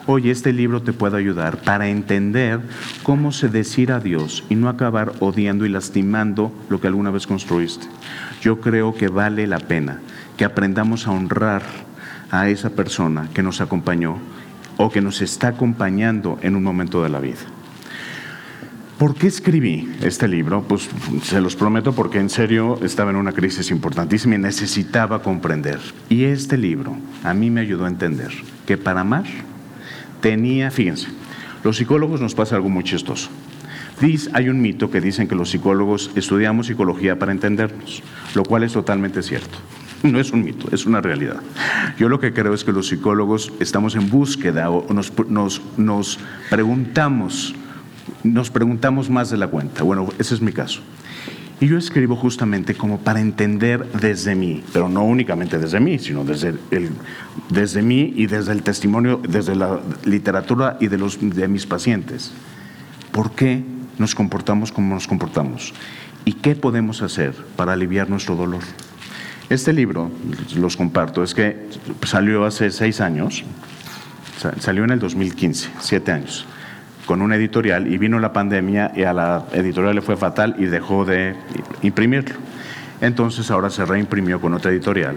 Oye, este libro te puede ayudar para entender cómo se decir adiós y no acabar odiando y lastimando lo que alguna vez construiste yo creo que vale la pena que aprendamos a honrar a esa persona que nos acompañó o que nos está acompañando en un momento de la vida. ¿Por qué escribí este libro? Pues se los prometo porque en serio estaba en una crisis importantísima y necesitaba comprender. Y este libro a mí me ayudó a entender que para amar tenía, fíjense, los psicólogos nos pasa algo muy chistoso hay un mito que dicen que los psicólogos estudiamos psicología para entendernos, lo cual es totalmente cierto. No es un mito, es una realidad. Yo lo que creo es que los psicólogos estamos en búsqueda o nos, nos preguntamos, nos preguntamos más de la cuenta. Bueno, ese es mi caso. Y yo escribo justamente como para entender desde mí, pero no únicamente desde mí, sino desde, el, desde mí y desde el testimonio, desde la literatura y de, los, de mis pacientes. ¿Por qué nos comportamos como nos comportamos y qué podemos hacer para aliviar nuestro dolor. Este libro, los comparto, es que salió hace seis años, salió en el 2015, siete años, con una editorial y vino la pandemia y a la editorial le fue fatal y dejó de imprimirlo. Entonces ahora se reimprimió con otra editorial.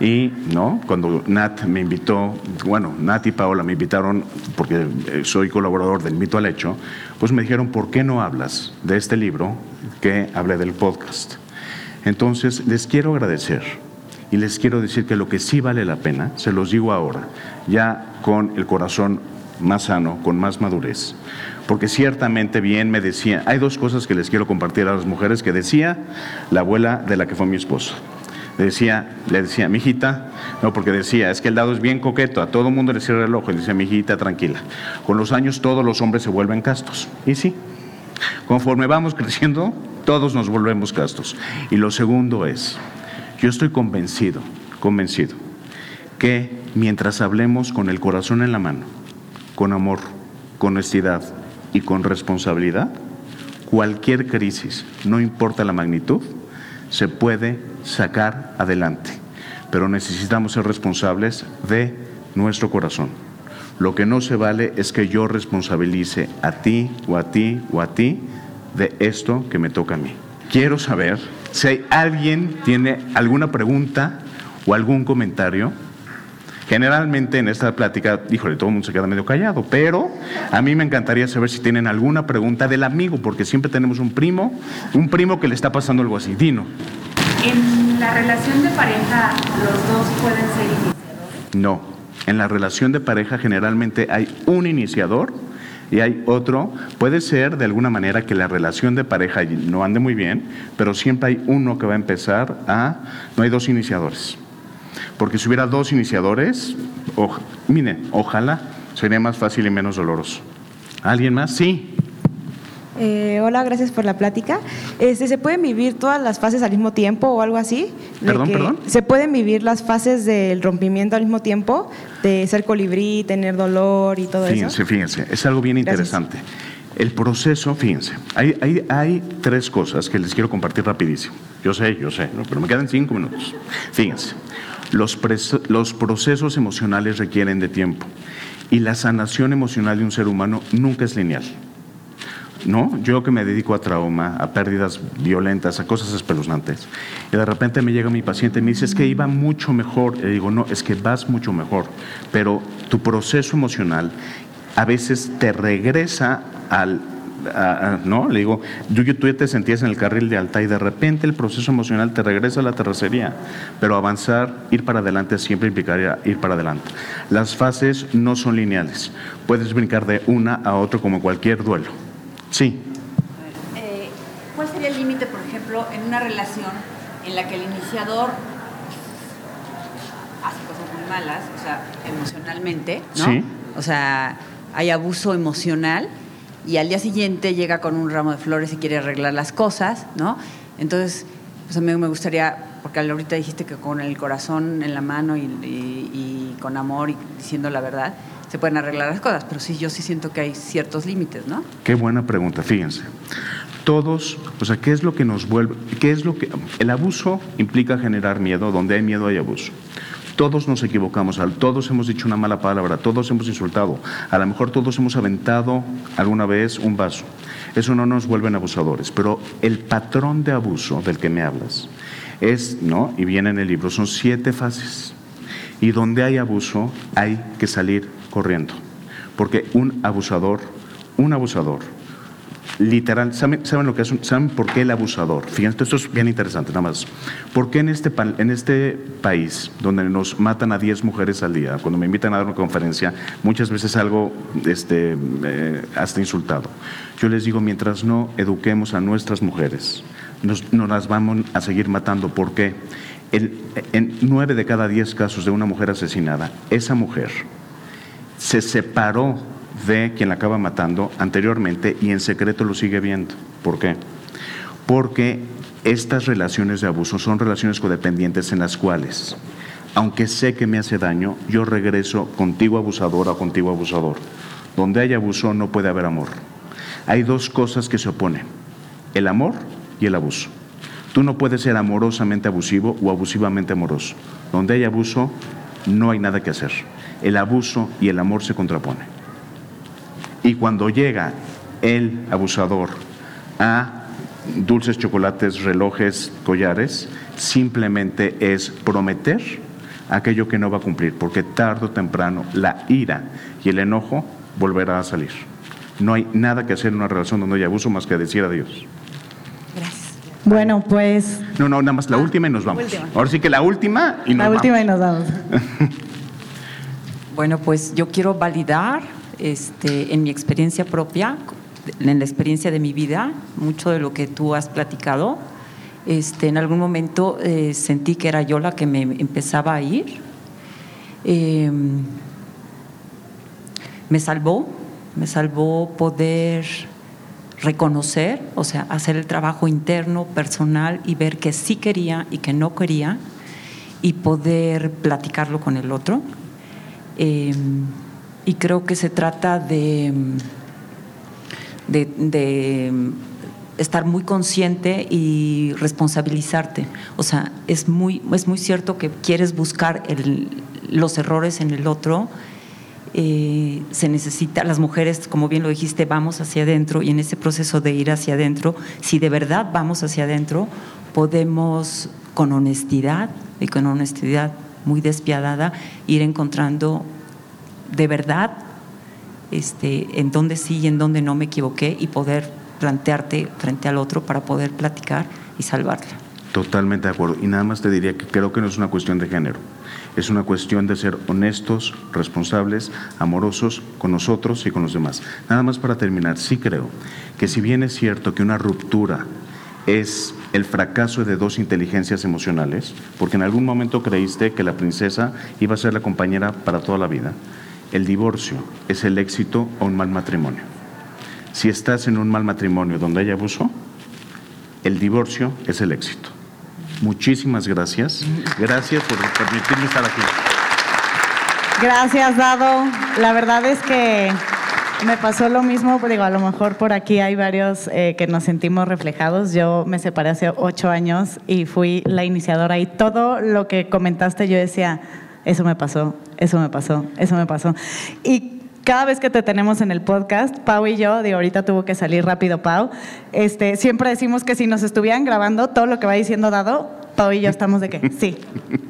Y no, cuando Nat me invitó, bueno, Nat y Paola me invitaron, porque eh, soy colaborador del Mito al Hecho, pues me dijeron, ¿por qué no hablas de este libro que hablé del podcast? Entonces les quiero agradecer y les quiero decir que lo que sí vale la pena, se los digo ahora, ya con el corazón más sano, con más madurez porque ciertamente bien me decía, hay dos cosas que les quiero compartir a las mujeres que decía la abuela de la que fue mi esposa. Le decía, le decía, mijita, no, porque decía, es que el dado es bien coqueto, a todo mundo le cierra el ojo, y dice, mijita, tranquila. Con los años todos los hombres se vuelven castos. Y sí, conforme vamos creciendo, todos nos volvemos castos. Y lo segundo es, yo estoy convencido, convencido, que mientras hablemos con el corazón en la mano, con amor, con honestidad, y con responsabilidad, cualquier crisis, no importa la magnitud, se puede sacar adelante. Pero necesitamos ser responsables de nuestro corazón. Lo que no se vale es que yo responsabilice a ti o a ti o a ti de esto que me toca a mí. Quiero saber si alguien tiene alguna pregunta o algún comentario Generalmente en esta plática, híjole, todo el mundo se queda medio callado, pero a mí me encantaría saber si tienen alguna pregunta del amigo, porque siempre tenemos un primo, un primo que le está pasando algo así. Dino. ¿En la relación de pareja los dos pueden ser iniciadores? No, en la relación de pareja generalmente hay un iniciador y hay otro. Puede ser de alguna manera que la relación de pareja no ande muy bien, pero siempre hay uno que va a empezar a... No hay dos iniciadores Porque si hubiera dos iniciadores, miren, ojalá sería más fácil y menos doloroso. ¿Alguien más? Sí. Eh, hola, gracias por la plática. Este, ¿Se pueden vivir todas las fases al mismo tiempo o algo así? Perdón, perdón. ¿Se pueden vivir las fases del rompimiento al mismo tiempo? De ser colibrí, tener dolor y todo eso. Fíjense, fíjense, es algo bien interesante. El proceso, fíjense, hay, hay, hay, tres cosas que les quiero compartir rapidísimo. Yo sé, yo sé, pero me quedan cinco minutos. Fíjense, los, procesos emocionales requieren de tiempo y la sanación emocional de un ser humano nunca es lineal. ¿no? Yo que me dedico a trauma, a pérdidas violentas, a cosas espeluznantes, y de repente me llega mi paciente y me dice, es que iba mucho mejor. Le digo, no, es que vas mucho mejor, pero tu proceso emocional a veces te regresa al ¿no? Le digo, tú, tú ya te sentías en el carril de alta y de repente el proceso emocional te regresa a la terracería, pero avanzar, ir para adelante siempre implicaría ir para adelante. Las fases no son lineales, puedes brincar de una a otra como cualquier duelo. Sí. Eh, ¿Cuál sería el límite, por ejemplo, en una relación en la que el iniciador hace cosas muy malas, o sea, emocionalmente, ¿no? Sí. O sea, hay abuso emocional y al día siguiente llega con un ramo de flores y quiere arreglar las cosas, ¿no? Entonces, pues a mí me gustaría, porque ahorita dijiste que con el corazón en la mano y, y con amor y diciendo la verdad, se pueden arreglar las cosas, pero sí, yo sí siento que hay ciertos límites, ¿no? Qué buena pregunta, fíjense. Todos, o sea, ¿qué es lo que nos vuelve, qué es lo que, el abuso implica generar miedo, donde hay miedo hay abuso. Todos nos equivocamos, todos hemos dicho una mala palabra, todos hemos insultado, a lo mejor todos hemos aventado alguna vez un vaso. Eso no nos vuelven abusadores, pero el patrón de abuso del que me hablas es, ¿no? Y viene en el libro, son siete fases. Y donde hay abuso hay que salir corriendo. Porque un abusador, un abusador, literal, ¿saben, lo que es? ¿Saben por qué el abusador? Fíjense, esto es bien interesante, nada más. ¿Por qué en este, en este país, donde nos matan a 10 mujeres al día, cuando me invitan a dar una conferencia, muchas veces algo este, eh, hasta insultado? Yo les digo, mientras no eduquemos a nuestras mujeres, nos, nos las vamos a seguir matando. ¿Por qué? en nueve de cada diez casos de una mujer asesinada, esa mujer se separó de quien la acaba matando anteriormente y en secreto lo sigue viendo. ¿Por qué? Porque estas relaciones de abuso son relaciones codependientes en las cuales, aunque sé que me hace daño, yo regreso contigo abusador o contigo abusador. Donde hay abuso no puede haber amor. Hay dos cosas que se oponen, el amor y el abuso. Tú no puedes ser amorosamente abusivo o abusivamente amoroso. Donde hay abuso, no hay nada que hacer el abuso y el amor se contraponen. Y cuando llega el abusador a dulces, chocolates, relojes, collares, simplemente es prometer aquello que no va a cumplir, porque tarde o temprano la ira y el enojo volverá a salir. No hay nada que hacer en una relación donde hay abuso más que decir adiós. Gracias. Bueno, pues... No, no, nada más la última y nos vamos. Ahora sí que la última y nos La última y nos vamos. Bueno, pues yo quiero validar este, en mi experiencia propia, en la experiencia de mi vida, mucho de lo que tú has platicado. Este, en algún momento eh, sentí que era yo la que me empezaba a ir. Em, me salvó, me salvó poder reconocer, o sea, hacer el trabajo interno, personal y ver que sí quería y que no quería y poder platicarlo con el otro. Em, y creo que se trata de, de, estar muy consciente y responsabilizarte. O sea, es muy, es muy cierto que quieres buscar los errores en el otro. Eh, se necesita, las mujeres, como bien lo dijiste, vamos hacia adentro y en ese proceso de ir hacia adentro, si de verdad vamos hacia adentro, podemos con honestidad y con honestidad muy despiadada, ir encontrando de verdad este, en dónde sí y en dónde no me equivoqué y poder plantearte frente al otro para poder platicar y salvarla. Totalmente de acuerdo. Y nada más te diría que creo que no es una cuestión de género. Es una cuestión de ser honestos, responsables, amorosos con nosotros y con los demás. Nada más para terminar, sí creo que si bien es cierto que una ruptura es el fracaso de dos inteligencias emocionales, porque en algún momento creíste que la princesa iba a ser la compañera para toda la vida. El divorcio es el éxito o un mal matrimonio. Si estás en un mal matrimonio donde hay abuso, el divorcio es el éxito. Muchísimas gracias. Gracias por permitirme estar aquí. Gracias, Dado. La verdad es que me pasó lo mismo, digo, a lo mejor por aquí hay varios eh, que nos sentimos reflejados. Yo me separé hace ocho años y fui la iniciadora y todo lo que comentaste yo decía, eso me pasó, eso me pasó, eso me pasó. Y cada vez que te tenemos en el podcast, Pau y yo, de ahorita tuvo que salir rápido Pau, este, siempre decimos que si nos estuvieran grabando todo lo que va diciendo Dado, Pau y yo estamos de que sí,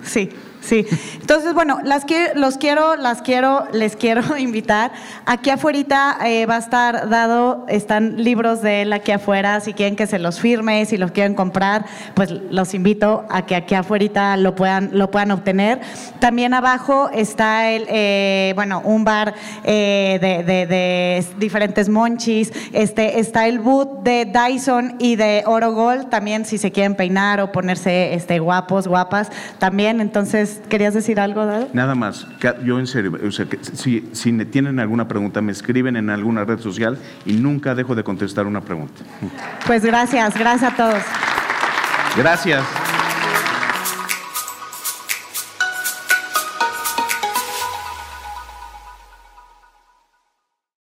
sí, Sí, entonces bueno, las los quiero, las quiero, les quiero invitar. Aquí afuera eh, va a estar dado, están libros de él aquí afuera, si quieren que se los firme, si los quieren comprar, pues los invito a que aquí afuera lo puedan, lo puedan obtener. También abajo está el, eh, bueno, un bar eh, de, diferentes monchis, este, está el boot de Dyson y de Oro Gold, también si se quieren peinar o ponerse este, guapos, guapas, también, entonces ¿querías decir algo, Dado? Nada más, yo en serio, o sea, que si, si tienen alguna pregunta, me escriben en alguna red social y nunca dejo de contestar una pregunta. Pues gracias, gracias a todos. Gracias.